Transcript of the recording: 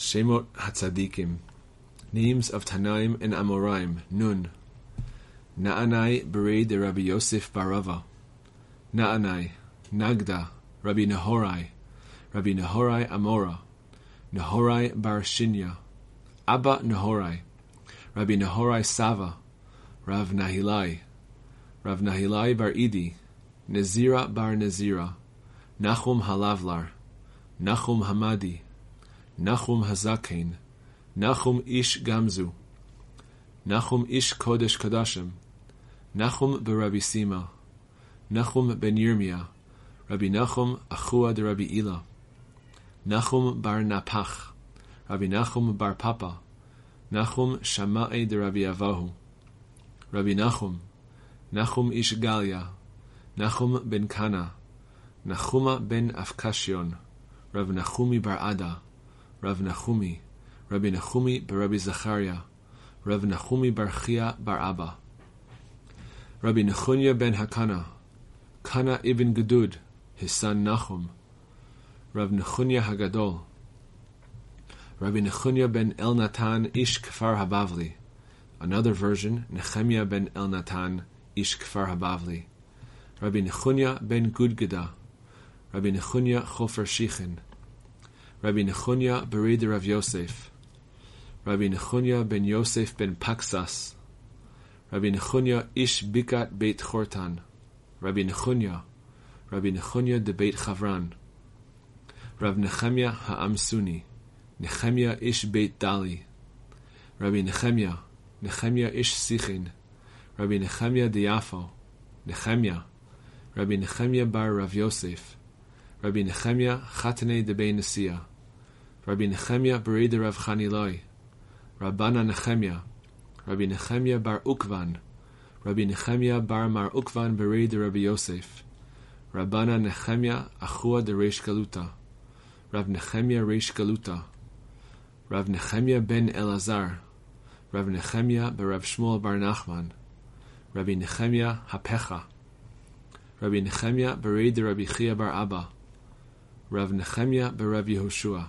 Shemot Hatzadikim. Names of Tanaim and Amoraim. Nun. Na'anai Bered de Rabbi Yosef Barava. Na'anai. Nagda. Rabbi Nehorai. Rabbi Nehorai Amora. Nehorai Bar Shinya. Abba Nehorai. Rabbi Nehorai Sava. Rav Nahilai. Rav Nahilai Bar Idi. Nezira Bar Nezira. Nachum Halavlar. Nachum Hamadi. נחום הזקן, נחום איש גמזו, נחום איש קודש קדשם, נחום ברבי סימה, נחום בן ירמיה, רבי נחום אחוה דרבי אילה, נחום בר נפח, רבי נחום בר פפא, נחום שמאי דרבי אבהו, רבי נחום, נחום איש גליה, נחום בן קנה, נחומה בן אפקשיון, רב נחומי בר עדה, Rav Nachumi, Rabbi Nachumi bar Rabbi Zachariah, Rav Nachumi bar Chia bar Abba, Rabbi Nechunya ben Hakana, Kana ibn Gedud, his son Nachum, Rav Nechunya Hagadol, Rabbi Nechunya ben Elnatan ish Kfar Habavli, another version, Nechemia ben Elnatan ish Kfar Habavli, Rabbi Nechunya ben Gudgeda, Rabbi Nechunya Chofer Shichin, Rabbi Nechunya Bered Rav Yosef, Rabbi Nechunya ben Yosef ben Paksas, Rabbi Nechunya Ish Bikat Beit Chortan, Rabbi Nechunya, Rabbi Nechunya de Beit Chavran, Rav Nechemia Ha'amsuni, Nechemia Ish Beit Dali, Rabbi Nechemia, Nechemia Ish Sichin, Rabbi Nechemia de Yafo, Nechemia, Rabbi Nechemia bar Rav Yosef, רבי נחמיה חתני דבי נשיאה, רבי נחמיה ברי דרב חנילאי, רבנה נחמיה, רבי נחמיה בר עוקבן, רבי נחמיה בר מר עוקבן ברי דרבי יוסף, רבנה נחמיה אחוה דריש גלותא, רב נחמיה ריש גלותא, רב נחמיה בן אלעזר, רב נחמיה ברב שמואל בר נחמן, רבי נחמיה הפכה, רבי נחמיה ברי דרבי חייא בר אבא, Rav Nechemia Rav Yehoshua,